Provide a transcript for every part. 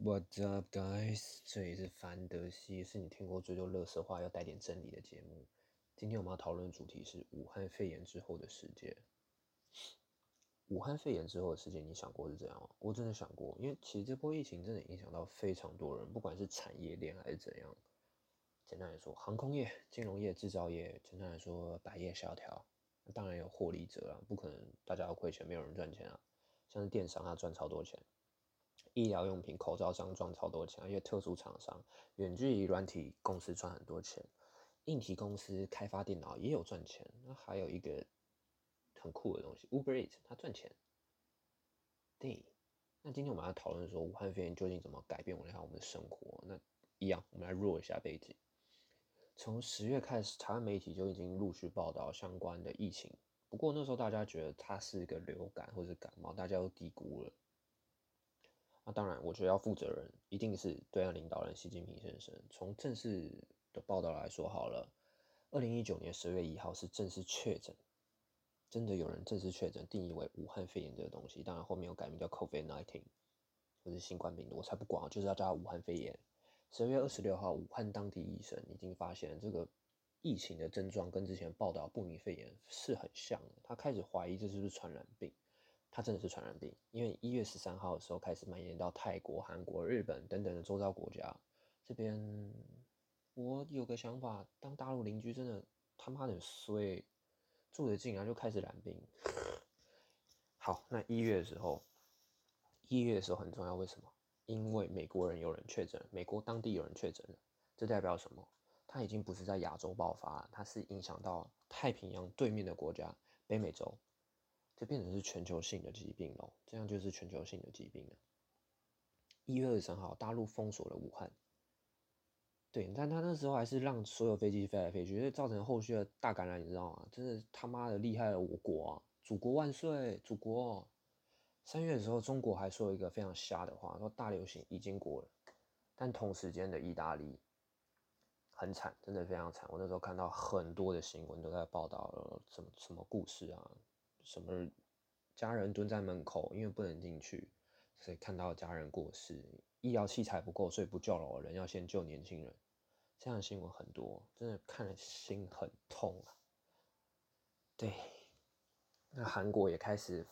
What's up, guys？这里是范德西，是你听过最多乐色话要带点真理的节目。今天我们要讨论的主题是武汉肺炎之后的世界。武汉肺炎之后的世界，你想过是怎样吗？我真的想过，因为其实这波疫情真的影响到非常多人，不管是产业链还是怎样。简单来说，航空业、金融业、制造业，简单来说，百业萧条。当然有获利者啊，不可能大家都亏钱，没有人赚钱啊。像是电商，他赚超多钱。医疗用品、口罩商赚超多钱，因为特殊厂商、远距离软体公司赚很多钱，硬体公司开发电脑也有赚钱。那还有一个很酷的东西，Uber Eats，它赚钱。对，那今天我们要讨论说，武汉肺炎究竟怎么改变我们我们的生活？那一样，我们来弱一下背景。从十月开始，台湾媒体就已经陆续报道相关的疫情，不过那时候大家觉得它是一个流感或者感冒，大家都低估了。那当然，我觉得要负责任，一定是对岸领导人习近平先生。从正式的报道来说，好了，二零一九年十月一号是正式确诊，真的有人正式确诊，定义为武汉肺炎这个东西。当然后面又改名叫 COVID-19，或是新冠病毒，我才不管，就是要叫武汉肺炎。十二月二十六号，武汉当地医生已经发现这个疫情的症状跟之前报道不明肺炎是很像的，他开始怀疑这是不是传染病。它真的是传染病，因为一月十三号的时候开始蔓延到泰国、韩国、日本等等的周遭国家。这边我有个想法，当大陆邻居真的他妈的衰，住得近然后就开始染病。好，那一月的时候，一月的时候很重要，为什么？因为美国人有人确诊，美国当地有人确诊了，这代表什么？它已经不是在亚洲爆发，它是影响到太平洋对面的国家——北美洲。这变成是全球性的疾病喽，这样就是全球性的疾病了。一月二十三号，大陆封锁了武汉。对，但他那时候还是让所有飞机飞来飞去，造成后续的大感染，你知道吗？真是他妈的厉害了我国啊！祖国万岁，祖国！三月的时候，中国还说一个非常瞎的话，说大流行已经过了。但同时间的意大利很惨，真的非常惨。我那时候看到很多的新闻都在报道什么什么故事啊。什么家人蹲在门口，因为不能进去，所以看到家人过世，医疗器材不够，所以不救老人，要先救年轻人。这样的新闻很多，真的看了心很痛啊。对，那韩国也开始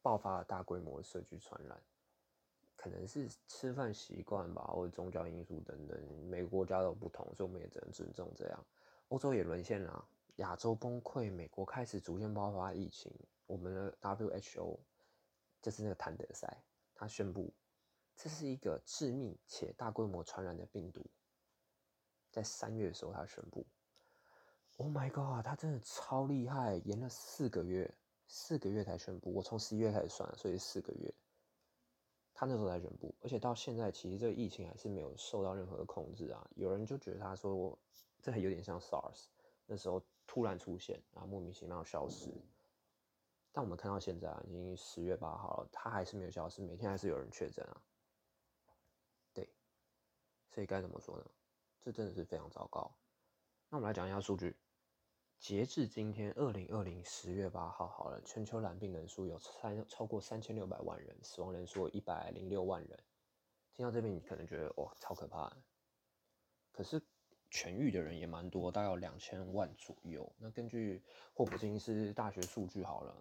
爆发了大规模的社区传染，可能是吃饭习惯吧，或者宗教因素等等，每个国家都不同，所以我们也只能尊重这样。欧洲也沦陷了，亚洲崩溃，美国开始逐渐爆发疫情。我们的 WHO 就是那个谭德赛，他宣布这是一个致命且大规模传染的病毒。在三月的时候，他宣布，Oh my god，他真的超厉害，延了四个月，四个月才宣布。我从十一月开始算，所以四个月，他那时候才宣布，而且到现在，其实这个疫情还是没有受到任何的控制啊。有人就觉得他说这还有点像 SARS，那时候突然出现，然后莫名其妙消失。但我们看到现在啊，已经十月八号了，它还是没有消失，每天还是有人确诊啊。对，所以该怎么说呢？这真的是非常糟糕。那我们来讲一下数据，截至今天二零二零十月八号，好了，全球染病人数有三超过三千六百万人，死亡人数一百零六万人。听到这边，你可能觉得哇，超可怕。可是痊愈的人也蛮多，大概有两千万左右。那根据霍普金斯大学数据，好了。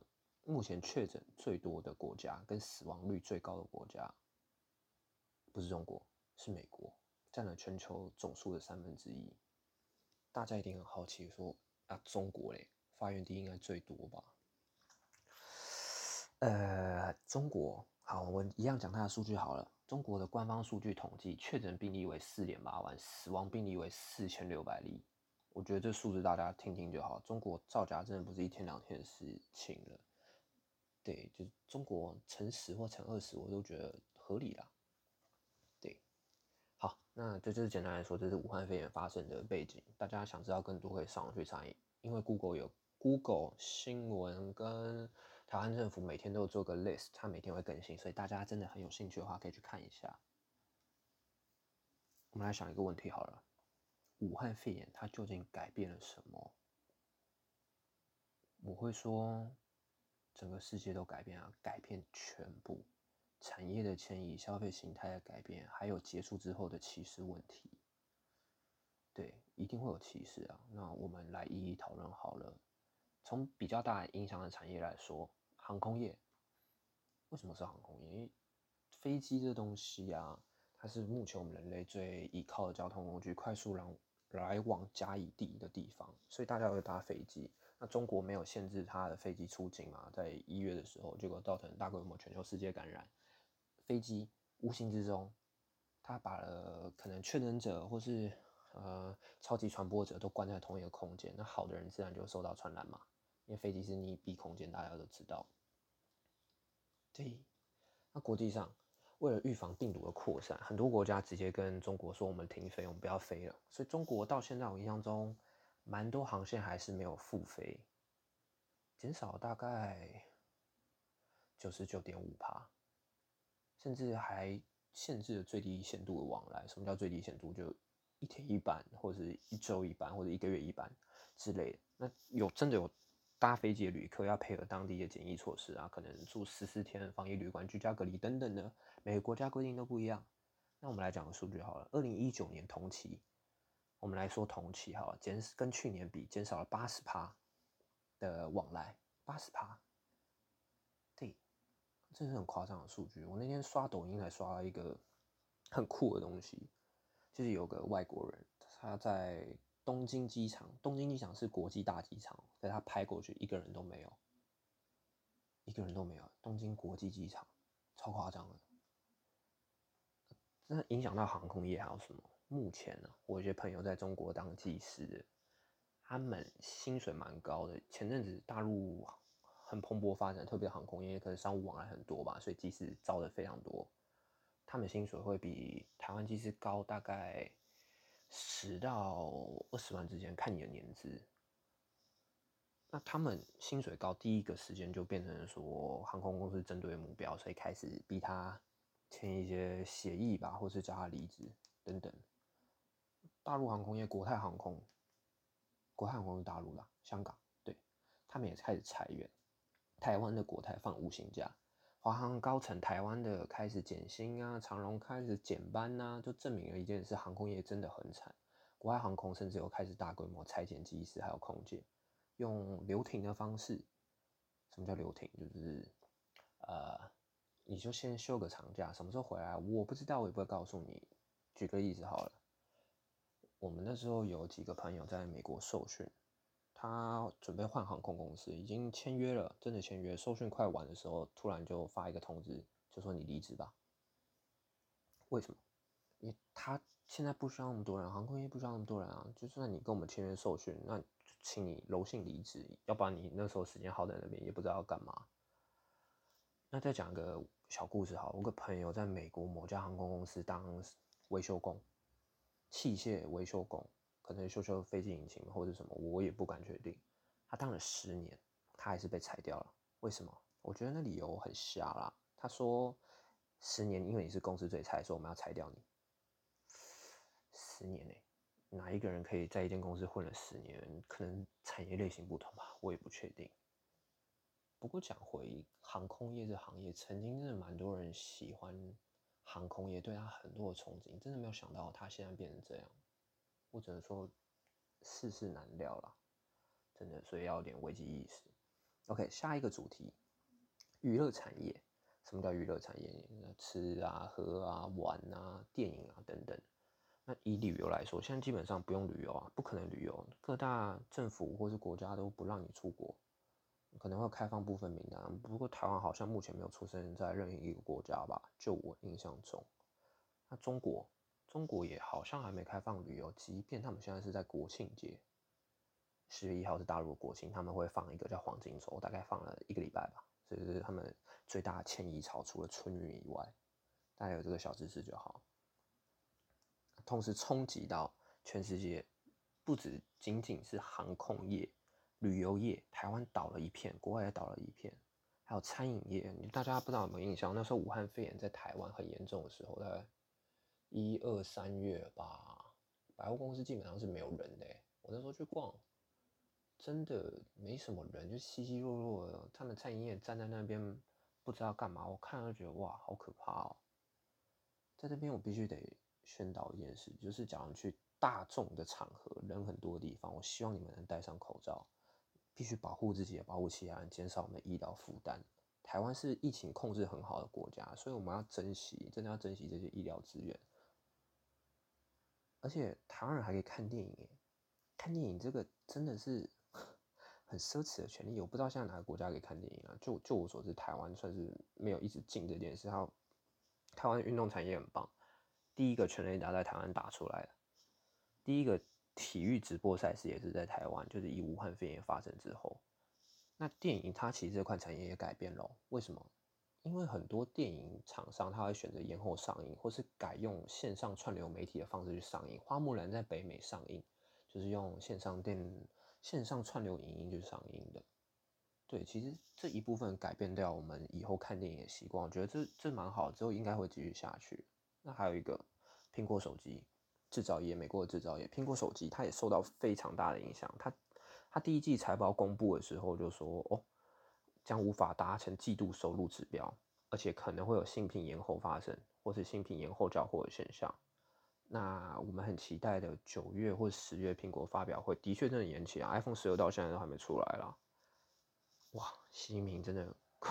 目前确诊最多的国家跟死亡率最高的国家，不是中国，是美国，占了全球总数的三分之一。大家一定很好奇，说啊，中国嘞，发源地应该最多吧？呃，中国好，我们一样讲它的数据好了。中国的官方数据统计，确诊病例为四点八万，死亡病例为四千六百例。我觉得这数字大家听听就好。中国造假真的不是一天两天的事情了。对，就中国乘十或乘二十，我都觉得合理啦。对，好，那这就是简单来说，这是武汉肺炎发生的背景。大家想知道更多，可以上网去查，因为 Google 有 Google 新闻跟台湾政府每天都有做个 list，它每天会更新，所以大家真的很有兴趣的话，可以去看一下。我们来想一个问题好了，武汉肺炎它究竟改变了什么？我会说。整个世界都改变了，改变全部。产业的迁移、消费形态的改变，还有结束之后的歧视问题。对，一定会有歧视啊。那我们来一一讨论好了。从比较大影响的产业来说，航空业。为什么是航空业？因为飞机这东西啊，它是目前我们人类最依靠的交通工具，快速来来往甲乙地的地方，所以大家会搭飞机。那中国没有限制它的飞机出境嘛？在一月的时候，结果造成大规模全球世界感染。飞机无形之中，它把了可能确诊者或是呃超级传播者都关在同一个空间，那好的人自然就受到传染嘛。因为飞机是密闭空间，大家都知道。对，那国际上为了预防病毒的扩散，很多国家直接跟中国说我们停飞，我们不要飞了。所以中国到现在我印象中。蛮多航线还是没有复飞，减少大概九十九点五帕，甚至还限制了最低限度的往来。什么叫最低限度？就一天一班，或者是一周一班，或者一个月一班之类的。那有真的有搭飞机的旅客要配合当地的检疫措施啊，可能住十四天防疫旅馆、居家隔离等等的。每个国家规定都不一样。那我们来讲个数据好了，二零一九年同期。我们来说同期哈，减跟去年比减少了八十趴的往来，八十趴，对，这是很夸张的数据。我那天刷抖音还刷了一个很酷的东西，就是有个外国人他在东京机场，东京机场是国际大机场，在他拍过去一个人都没有，一个人都没有。东京国际机场超夸张的，那影响到航空业还有什么？目前呢，我有些朋友在中国当技师，他们薪水蛮高的。前阵子大陆很蓬勃发展，特别航空业可能商务往来很多吧，所以技师招的非常多。他们薪水会比台湾技师高大概十到二十万之间，看你的年资。那他们薪水高，第一个时间就变成说航空公司针对目标，所以开始逼他签一些协议吧，或是叫他离职等等。大陆航空业，国泰航空，国泰航空是大陆的，香港，对他们也开始裁员。台湾的国泰放无薪假，华航高层台湾的开始减薪啊，长荣开始减班呐，就证明了一件事：航空业真的很惨。国外航空甚至有开始大规模裁减机师还有空姐，用留停的方式。什么叫留停？就是呃，你就先休个长假，什么时候回来我不知道，我也不会告诉你。举个例子好了。我们那时候有几个朋友在美国受训，他准备换航空公司，已经签约了，真的签约。受训快完的时候，突然就发一个通知，就说你离职吧。为什么？因为他现在不需要那么多人，航空业不需要那么多人啊。就算你跟我们签约受训，那请你柔性离职，要不然你那时候时间耗在那边，也不知道要干嘛。那再讲个小故事哈，我个朋友在美国某家航空公司当维修工。器械维修工可能修修飞机引擎或者什么，我也不敢确定。他当了十年，他还是被裁掉了。为什么？我觉得那理由很瞎啦。他说十年，因为你是公司最菜，所以我们要裁掉你。十年呢？哪一个人可以在一间公司混了十年？可能产业类型不同吧，我也不确定。不过讲回航空业这行业，曾经真的蛮多人喜欢。航空业对他很多的憧憬，真的没有想到他现在变成这样，我只能说世事难料了，真的，所以要有点危机意识。OK，下一个主题，娱乐产业。什么叫娱乐产业？吃啊、喝啊、玩啊、电影啊等等。那以旅游来说，现在基本上不用旅游啊，不可能旅游，各大政府或是国家都不让你出国。可能会开放部分名单，不过台湾好像目前没有出现在任何一个国家吧，就我印象中。那中国，中国也好像还没开放旅游，即便他们现在是在国庆节，十月一号是大陆国庆，他们会放一个叫黄金周，大概放了一个礼拜吧，这是他们最大的迁移潮，除了春运以外，大家有这个小知识就好。同时冲击到全世界，不止仅仅是航空业。旅游业，台湾倒了一片，国外也倒了一片，还有餐饮业，大家不知道有没有印象？那时候武汉肺炎在台湾很严重的时候，大概一二三月吧，百货公司基本上是没有人的。我那时候去逛，真的没什么人，就稀稀落落的。他们餐饮业站在那边不知道干嘛，我看了觉得哇，好可怕哦。在这边我必须得宣导一件事，就是假如去大众的场合，人很多的地方，我希望你们能戴上口罩，必须保护自己，也保护其他人，减少我们的医疗负担。台湾是疫情控制很好的国家，所以我们要珍惜，真的要珍惜这些医疗资源。而且台湾人还可以看电影，看电影这个真的是 很奢侈的权利。我不知道现在哪个国家可以看电影啊？就就我所知，台湾算是没有一直禁这件事。还有台湾运动产业很棒，第一个全垒打在台湾打出来的，第一个体育直播赛事也是在台湾，就是以武汉肺炎发生之后。那电影它其实这块产业也改变了，为什么？因为很多电影厂商他会选择延后上映，或是改用线上串流媒体的方式去上映。花木兰在北美上映，就是用线上电线上串流影音去上映的。对，其实这一部分改变掉我们以后看电影的习惯，我觉得这这蛮好，之后应该会继续下去。那还有一个苹果手机制造业，美国的制造业，苹果手机它也受到非常大的影响，它。它第一季财报公布的时候就说：“哦，将无法达成季度收入指标，而且可能会有新品延后发生，或是新品延后交货的现象。”那我们很期待的九月或十月苹果发表会，的确真的延期啊！iPhone 十二到现在都还没出来啦。哇，习近平真的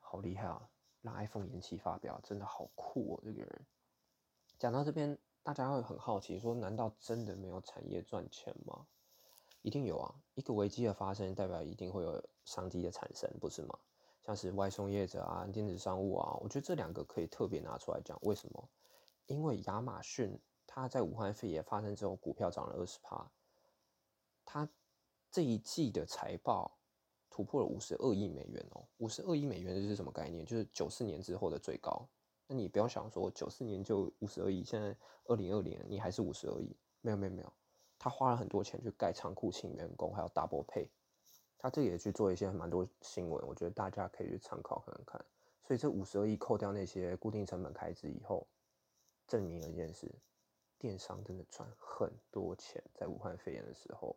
好厉害啊！让 iPhone 延期发表，真的好酷哦！这个人讲到这边，大家会很好奇，说难道真的没有产业赚钱吗？一定有啊！一个危机的发生，代表一定会有商机的产生，不是吗？像是外送业者啊、电子商务啊，我觉得这两个可以特别拿出来讲。为什么？因为亚马逊它在武汉肺炎发生之后，股票涨了二十趴，它这一季的财报突破了五十二亿美元哦！五十二亿美元这是什么概念？就是九四年之后的最高。那你不要想说九四年就五十二亿，现在二零二零你还是五十二亿？没有没有没有。他花了很多钱去盖仓库，请员工，还有 double pay。他这也去做一些蛮多新闻，我觉得大家可以去参考看看。所以这五十二亿扣掉那些固定成本开支以后，证明了一件事：电商真的赚很多钱。在武汉肺炎的时候，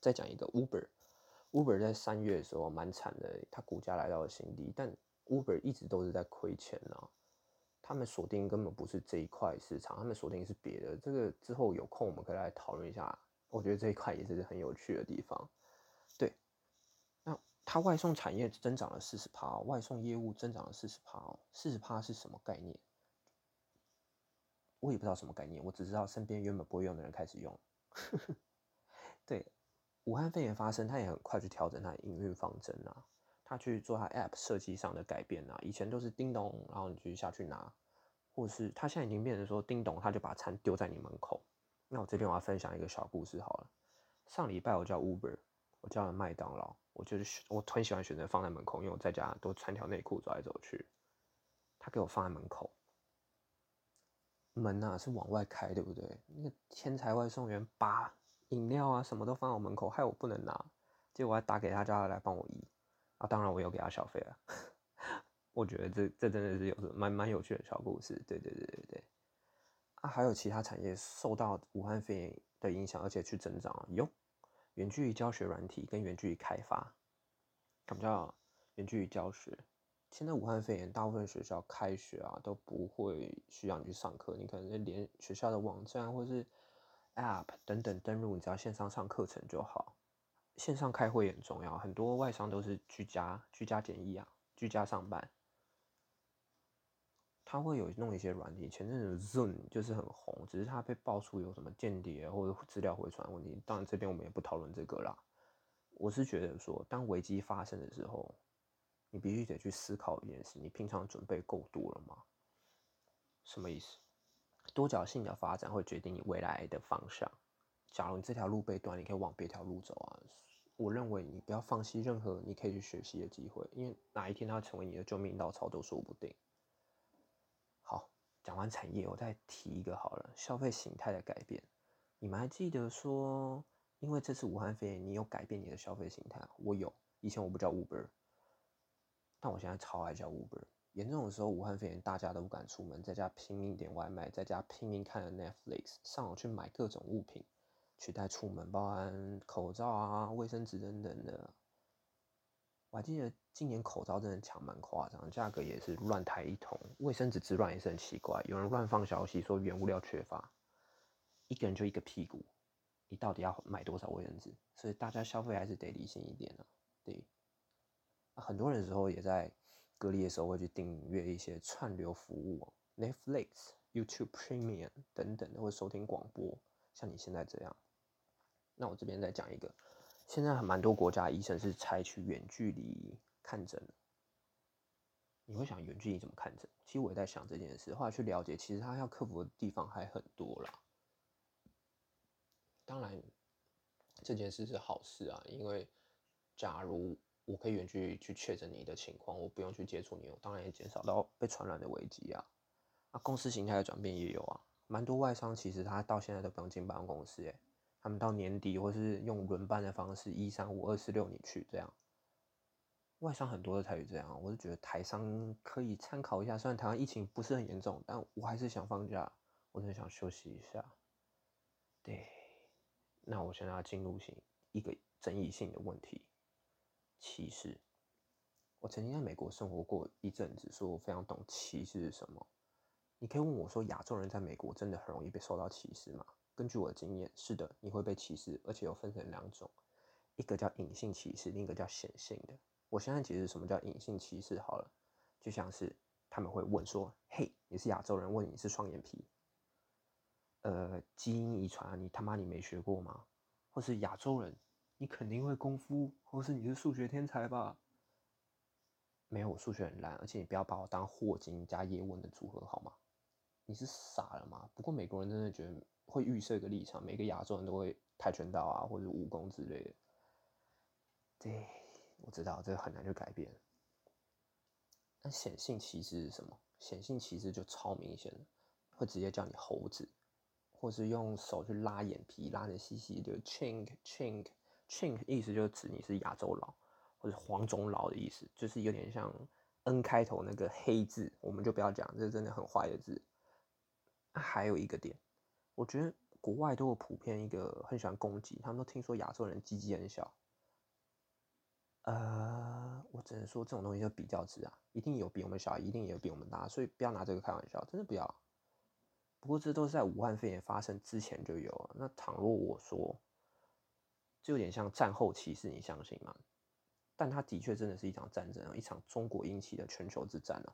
再讲一个 Uber，Uber 在三月的时候蛮惨的，它股价来到了新低，但 Uber 一直都是在亏钱啊。他们锁定根本不是这一块市场，他们锁定是别的。这个之后有空我们可以来讨论一下。我觉得这一块也是很有趣的地方。对，那它外送产业增长了四十趴，外送业务增长了四十趴哦。四十趴是什么概念？我也不知道什么概念，我只知道身边原本不会用的人开始用。对，武汉肺炎发生，他也很快去调整他的营运方针啊。他去做他 App 设计上的改变啊，以前都是叮咚，然后你就下去拿，或是他现在已经变成说叮咚，他就把餐丢在你门口。那我这边我要分享一个小故事好了。上礼拜我叫 Uber，叫了麦当劳，我就是我很喜欢选择放在门口，因为我在家都穿条内裤走来走去。他给我放在门口，门呐是往外开，对不对？那个天才外送员把饮料啊什么都放我门口，害我不能拿，结果我还打给他，叫他来帮我移。啊，当然我有给他小费了。我觉得这这真的是有蛮蛮有趣的小故事。对对对对对。啊，还有其他产业受到武汉肺炎的影响，而且去增长有远距离教学软体跟远距离开发。什么叫远距离教学？现在武汉肺炎，大部分学校开学啊都不会需要你去上课，你可能连学校的网站或是 App 等等登录，你只要线上上课程就好。线上开会也很重要，很多外商都是居家居家检疫啊，居家上班。他会有弄一些软体，前阵子 Zoom 就是很红，只是它被爆出有什么间谍或者资料回传问题。当然这边我们也不讨论这个啦。我是觉得说，当危机发生的时候，你必须得去思考一件事：你平常准备够多了吗？什么意思？多角性的发展会决定你未来的方向。假如你这条路被断，你可以往别条路走啊。我认为你不要放弃任何你可以去学习的机会，因为哪一天它成为你的救命稻草都说不定。讲完产业，我再提一个好了，消费形态的改变。你们还记得说，因为这次武汉肺炎，你有改变你的消费形态？我有，以前我不叫 Uber，但我现在超爱叫 Uber。严重的时候，武汉肺炎大家都不敢出门，在家拼命点外卖，在家拼命看 Netflix，上网去买各种物品。取代出门，包含口罩啊、卫生纸等等的。我还记得今年口罩真的抢蛮夸张，价格也是乱抬一通，卫生纸之乱也是很奇怪，有人乱放消息说原物料缺乏，一个人就一个屁股，你到底要买多少卫生纸？所以大家消费还是得理性一点啊。对，很多人时候也在隔离的时候会去订阅一些串流服务，Netflix、YouTube Premium 等等的，会收听广播，像你现在这样。那我这边再讲一个，现在蛮多国家医生是采取远距离看诊。你会想远距离怎么看诊？其实我也在想这件事，后来去了解，其实他要克服的地方还很多啦。当然，这件事是好事啊，因为假如我可以远距离去确诊你的情况，我不用去接触你，我当然也减少到被传染的危机啊。啊，公司形态的转变也有啊，蛮多外商其实他到现在都不用进办公室，诶。他们到年底，或是用轮班的方式，一三五二四六你去这样。外商很多都采取这样，我是觉得台商可以参考一下。虽然台湾疫情不是很严重，但我还是想放假，我真的想休息一下。对，那我现在要进入性一个争议性的问题，歧视。我曾经在美国生活过一阵子，说我非常懂歧视是什么。你可以问我说，亚洲人在美国真的很容易被受到歧视吗？根据我的经验，是的，你会被歧视，而且有分成两种，一个叫隐性歧视，另一个叫显性的。我现在解释什么叫隐性歧视好了，就像是他们会问说：“嘿，你是亚洲人，问你是双眼皮，呃，基因遗传啊，你他妈你没学过吗？或是亚洲人，你肯定会功夫，或是你是数学天才吧？没有，我数学很烂，而且你不要把我当霍金加叶问的组合好吗？你是傻了吗？不过美国人真的觉得。会预设一个立场，每个亚洲人都会跆拳道啊，或者武功之类的。对，我知道这个很难去改变。那显性歧视是什么？显性歧视就超明显的，会直接叫你猴子，或是用手去拉眼皮，拉的细细的，chink chink chink，意思就是指你是亚洲佬，或者黄种佬的意思，就是有点像 N 开头那个黑字，我们就不要讲，这真的很坏的字。还有一个点。我觉得国外都有普遍一个很喜欢攻击，他们都听说亚洲人鸡鸡很小。呃，我只能说这种东西就比较值啊，一定有比我们小，一定也有比我们大，所以不要拿这个开玩笑，真的不要。不过这都是在武汉肺炎发生之前就有了。那倘若我说，就有点像战后歧视，你相信吗？但它的确真的是一场战争，一场中国引起的全球之战啊。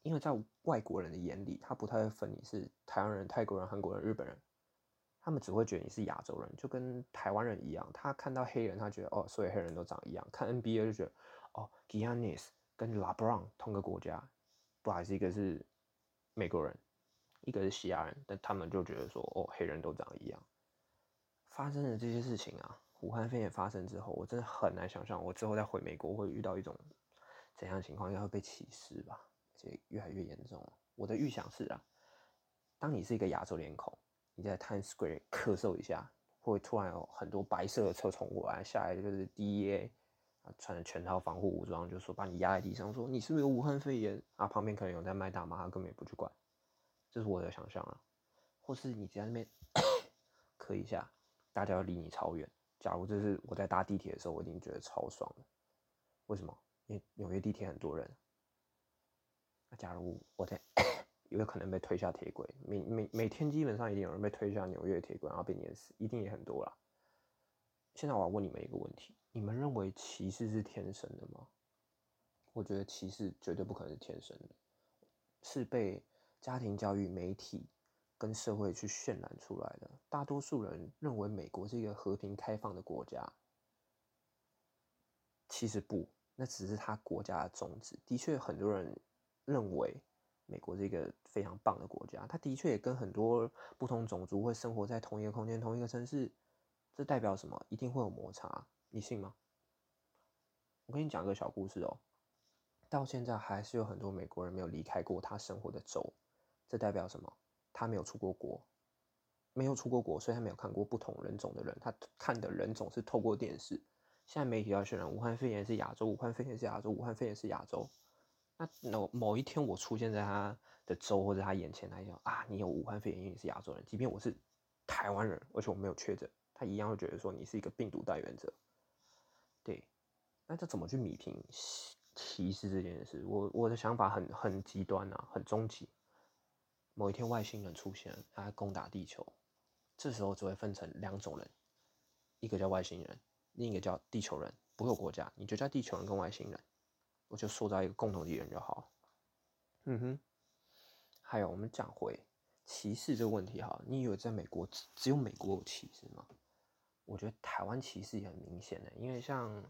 因为在外国人的眼里，他不太会分你是台湾人、泰国人、韩国人、日本人，他们只会觉得你是亚洲人，就跟台湾人一样。他看到黑人，他觉得哦，所有黑人都长一样。看 NBA 就觉得哦，Giannis 跟 LeBron 同个国家，不好意思，一个是美国人，一个是西亚人，但他们就觉得说哦，黑人都长一样。发生的这些事情啊，武汉肺炎发生之后，我真的很难想象我之后再回美国会遇到一种怎样情况，应该会被歧视吧。且越来越严重。我的预想是啊，当你是一个亚洲脸孔，你在 Times Square 咳嗽一下，会突然有很多白色的车冲过来，下来就是 DEA 啊，穿着全套防护武装，就说把你压在地上，说你是不是有武汉肺炎啊？旁边可能有在卖大麻，他根本也不去管。这是我的想象啊。或是你在那边 咳一下，大家要离你超远。假如这是我在搭地铁的时候，我一定觉得超爽的。为什么？因为纽约地铁很多人。那假如我在，有可能被推下铁轨，每每每天基本上一定有人被推下纽约铁轨，然后被碾死，一定也很多啦。现在我要问你们一个问题：你们认为歧视是天生的吗？我觉得歧视绝对不可能是天生的，是被家庭教育、媒体跟社会去渲染出来的。大多数人认为美国是一个和平开放的国家，其实不，那只是他国家的宗旨。的确，很多人。认为美国是一个非常棒的国家，它的确也跟很多不同种族会生活在同一个空间、同一个城市。这代表什么？一定会有摩擦，你信吗？我跟你讲个小故事哦。到现在还是有很多美国人没有离开过他生活的州，这代表什么？他没有出过国，没有出过国，所以他没有看过不同人种的人，他看的人种是透过电视。现在媒体要渲染武汉肺炎是亚洲，武汉肺炎是亚洲，武汉肺炎是亚洲。那某某一天我出现在他的州或者他眼前，他讲啊，你有武汉肺炎，因为你是亚洲人，即便我是台湾人，而且我没有确诊，他一样会觉得说你是一个病毒带源者。对，那这怎么去米平歧视这件事？我我的想法很很极端啊，很终极。某一天外星人出现，他攻打地球，这时候只会分成两种人，一个叫外星人，另一个叫地球人，不会有国家，你就叫地球人跟外星人，我就塑造一个共同敌人就好了。嗯哼，还有我们讲回歧视这个问题哈，你以为在美国只只有美国有歧视吗？我觉得台湾歧视也很明显的，因为像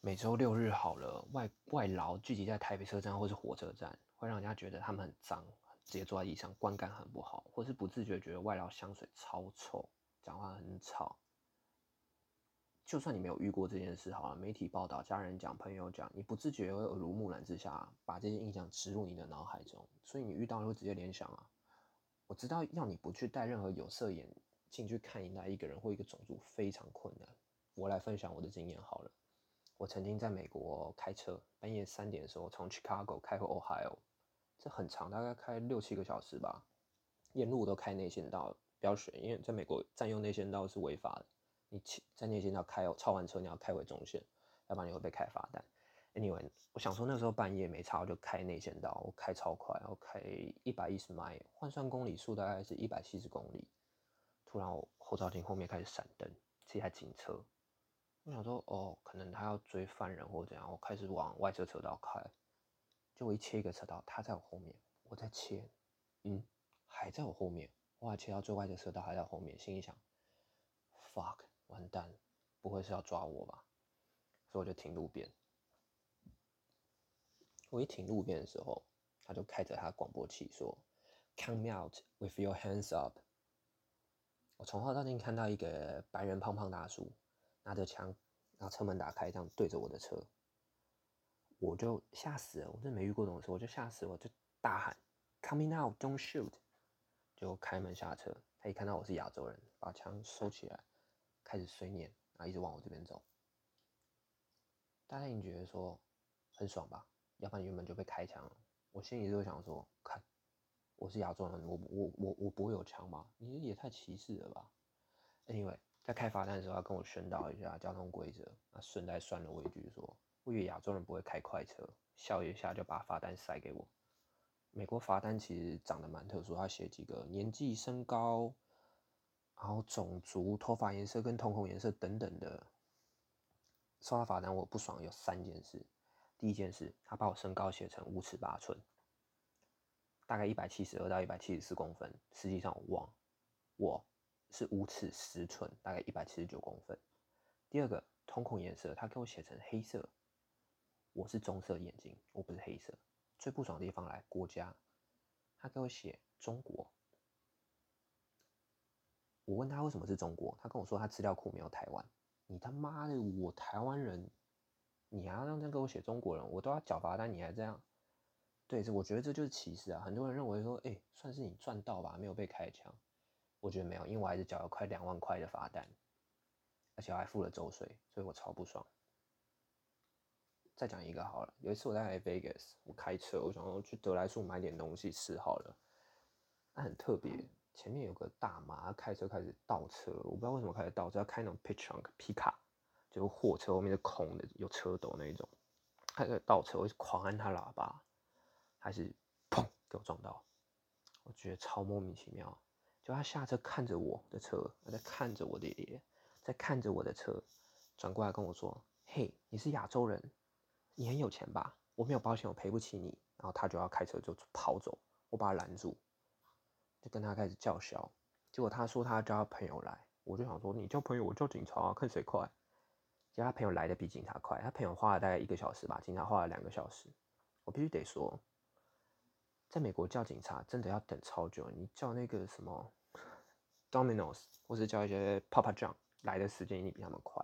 每周六日好了，外外劳聚集在台北车站或是火车站，会让人家觉得他们很脏，直接坐在地上，观感很不好，或是不自觉觉得外劳香水超臭，讲话很吵。就算你没有遇过这件事，好了，媒体报道、家人讲、朋友讲，你不自觉会耳濡目染之下，把这些印象植入你的脑海中，所以你遇到会直接联想啊。我知道要你不去戴任何有色眼镜去看待一个人或一个种族非常困难。我来分享我的经验好了。我曾经在美国开车，半夜三点的时候从 Chicago 开回 Ohio，这很长，大概开六七个小时吧，沿路都开内线道，不要选，因为在美国占用内线道是违法的。你切在内线道开哦，超完车你要开回中线，要不然你会被开罚单。Anyway，我想说那时候半夜没差，我就开内线道，我开超快，我开一百一十迈，换算公里数大概是一百七十公里。突然我后照镜后面开始闪灯，是一台警车。我想说哦，可能他要追犯人或怎样，我开始往外侧车道开。就我一切一个车道，他在我后面，我在切，嗯，还在我后面，哇，切到最外侧车道还在后面，心里想，fuck。完蛋，不会是要抓我吧？所以我就停路边。我一停路边的时候，他就开着他广播器说：“Come out with your hands up。”我从后照镜看到一个白人胖胖大叔拿着枪，然后车门打开，这样对着我的车，我就吓死了。我真没遇过这种事，我就吓死了，我就大喊：“Coming out, don't shoot！” 就开门下车。他一看到我是亚洲人，把枪收起来。开始碎念，然后一直往我这边走。大家已经觉得说很爽吧？要不然原本就被开枪了。我心里就想说，看我是亚洲人，我我我我不会有枪吗？你也太歧视了吧？Anyway，在开罚单的时候要跟我宣导一下交通规则。那顺带算了我一句说，我以为亚洲人不会开快车，笑一下就把罚单塞给我。美国罚单其实长得蛮特殊，他写几个年纪、身高。然后种族、头发颜色跟瞳孔颜色等等的，收到罚单我不爽有三件事。第一件事，他把我身高写成五尺八寸，大概一百七十二到一百七十四公分，实际上我忘，我是五尺十寸，大概一百七十九公分。第二个，瞳孔颜色他给我写成黑色，我是棕色眼睛，我不是黑色。最不爽的地方来，国家，他给我写中国。我问他为什么是中国，他跟我说他资料库没有台湾。你他妈的，我台湾人，你还要让这样给我写中国人，我都要缴罚单，你还这样？对，这我觉得这就是歧视啊！很多人认为说，哎，算是你赚到吧，没有被开枪。我觉得没有，因为我还是缴了快两万块的罚单，而且还付了周税，所以我超不爽。再讲一个好了，有一次我在 Vegas，我开车，我想要去德莱树买点东西吃好了，那很特别。前面有个大妈开车开始倒车，我不知道为什么开始倒车，要开那种 p i c k 皮卡，就货车后面是空的，有车斗那一种，开始倒车，我就狂按他喇叭，还是砰给我撞到，我觉得超莫名其妙。就他下车看着我的车，在看着我的脸，在看着我的车，转过来跟我说：“嘿，你是亚洲人，你很有钱吧？我没有保险，我赔不起你。”然后他就要开车就跑走，我把他拦住。就跟他开始叫嚣，结果他说他叫他朋友来，我就想说你叫朋友，我叫警察啊，看谁快。结果他朋友来的比警察快，他朋友花了大概一个小时吧，警察花了两个小时。我必须得说，在美国叫警察真的要等超久，你叫那个什么 Domino's 或是叫一些 Papa John 来的时间一定比他们快。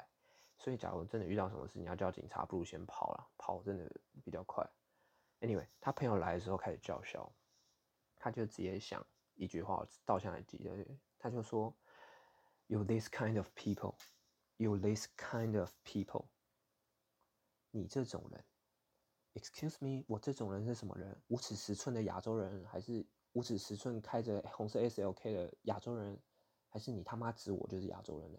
所以假如真的遇到什么事，你要叫警察，不如先跑了，跑真的比较快。Anyway，他朋友来的时候开始叫嚣，他就直接想。一句话倒下来记得，他就说：“You this kind of people, 有 this kind of people。”你这种人，Excuse me，我这种人是什么人？五尺十寸的亚洲人，还是五尺十寸开着红色 SLK 的亚洲人？还是你他妈指我就是亚洲人呢？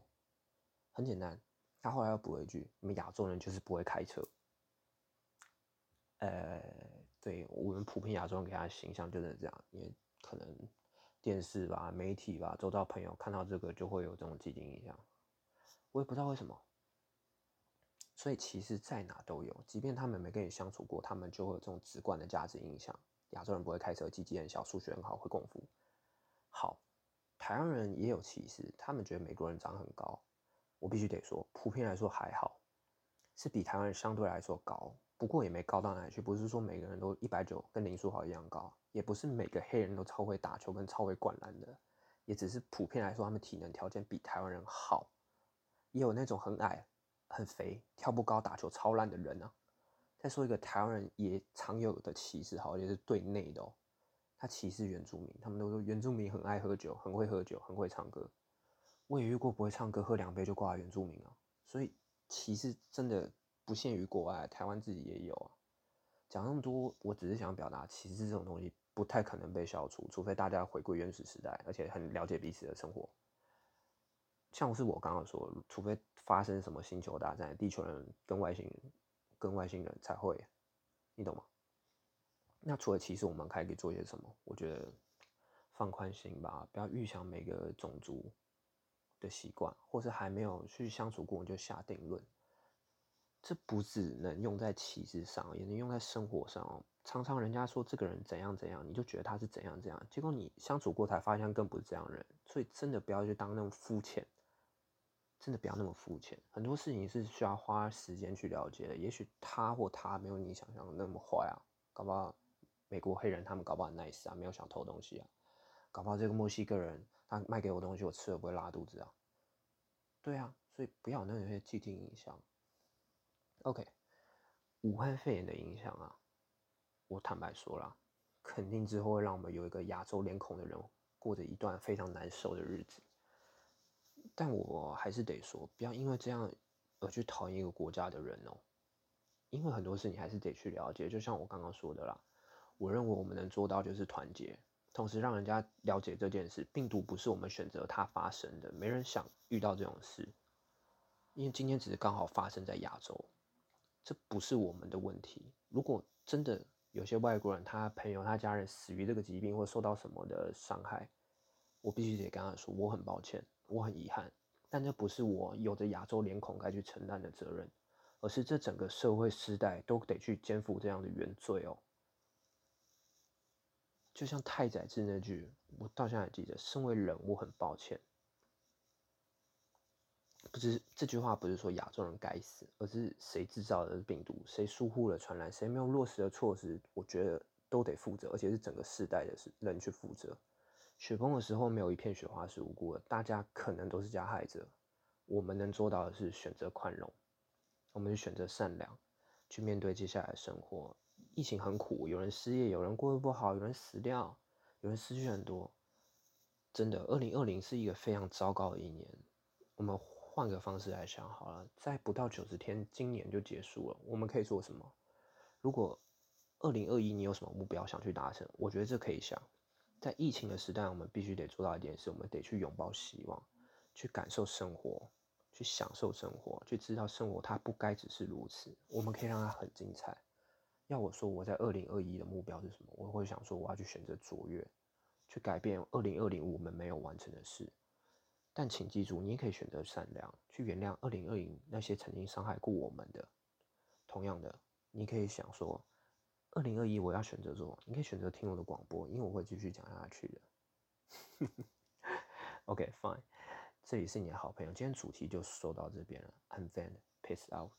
很简单，他后来又补了一句：“你们亚洲人就是不会开车。”呃，对我们普遍亚洲人给他的形象就是这样，因为可能电视吧、媒体吧、周遭朋友看到这个就会有这种既定印象。我也不知道为什么。所以其实，在哪都有，即便他们没跟你相处过，他们就会有这种直观的价值印象。亚洲人不会开车，鸡鸡很小，数学很好，会功夫。好，台湾人也有歧视，他们觉得美国人长很高。我必须得说，普遍来说还好，是比台湾人相对来说高，不过也没高到哪里去。不是说每个人都一百九跟林书豪一样高，也不是每个黑人都超会打球跟超会灌篮的，也只是普遍来说，他们体能条件比台湾人好。也有那种很矮。很肥、跳不高、打球超烂的人啊！再说一个台湾人也常有的歧视，好，也是对内的哦。他歧视原住民，他们都说原住民很爱喝酒，很会喝酒，很会唱歌。我也遇过不会唱歌，喝两杯就挂原住民啊。所以歧视真的不限于国外，台湾自己也有啊。讲那么多，我只是想表达，歧视这种东西不太可能被消除，除非大家回归原始时代，而且很了解彼此的生活。像是我刚刚说，除非发生什么星球大战，地球人跟外星人跟外星人才会，你懂吗？那除了歧视，我们还可以做些什么？我觉得放宽心吧，不要预想每个种族的习惯，或是还没有去相处过就下定论。这不只能用在歧视上，也能用在生活上。常常人家说这个人怎样怎样，你就觉得他是怎样怎样，结果你相处过才发现更不是这样人。所以真的不要去当那么肤浅。真的不要那么肤浅，很多事情是需要花时间去了解的。也许他或他没有你想象的那么坏啊，搞不好美国黑人他们搞不好很 nice 啊，没有想偷东西啊，搞不好这个墨西哥人他卖给我东西，我吃了不会拉肚子啊。对啊，所以不要那些既定印象。OK，武汉肺炎的影响啊，我坦白说了，肯定之后会让我们有一个亚洲脸孔的人过着一段非常难受的日子。但我还是得说，不要因为这样而去讨厌一个国家的人哦，因为很多事你还是得去了解。就像我刚刚说的啦，我认为我们能做到就是团结，同时让人家了解这件事，病毒不是我们选择它发生的，没人想遇到这种事，因为今天只是刚好发生在亚洲，这不是我们的问题。如果真的有些外国人，他朋友、他家人死于这个疾病或受到什么的伤害，我必须得跟他说，我很抱歉。我很遗憾，但这不是我有着亚洲脸孔该去承担的责任，而是这整个社会时代都得去肩负这样的原罪哦。就像太宰治那句，我到现在还记得：身为人，我很抱歉。不是这句话，不是说亚洲人该死，而是谁制造的病毒，谁疏忽了传染，谁没有落实的措施，我觉得都得负责，而且是整个世代的人去负责。雪崩的时候，没有一片雪花是无辜的，大家可能都是加害者。我们能做到的是选择宽容，我们选择善良，去面对接下来的生活。疫情很苦，有人失业，有人过得不好，有人死掉，有人失去很多。真的，二零二零是一个非常糟糕的一年。我们换个方式来想好了，在不到九十天，今年就结束了。我们可以做什么？如果二零二一你有什么目标想去达成，我觉得这可以想。在疫情的时代，我们必须得做到一件事，我们得去拥抱希望，去感受生活，去享受生活，去知道生活它不该只是如此，我们可以让它很精彩。要我说，我在二零二一的目标是什么？我会想说，我要去选择卓越，去改变二零二零我们没有完成的事。但请记住，你也可以选择善良，去原谅二零二零那些曾经伤害过我们的。同样的，你可以想说。二零二一，我要选择做，你可以选择听我的广播，因为我会继续讲下去的。OK，fine，这里是你的好朋友，今天主题就说到这边了。I'm fine，pissed out。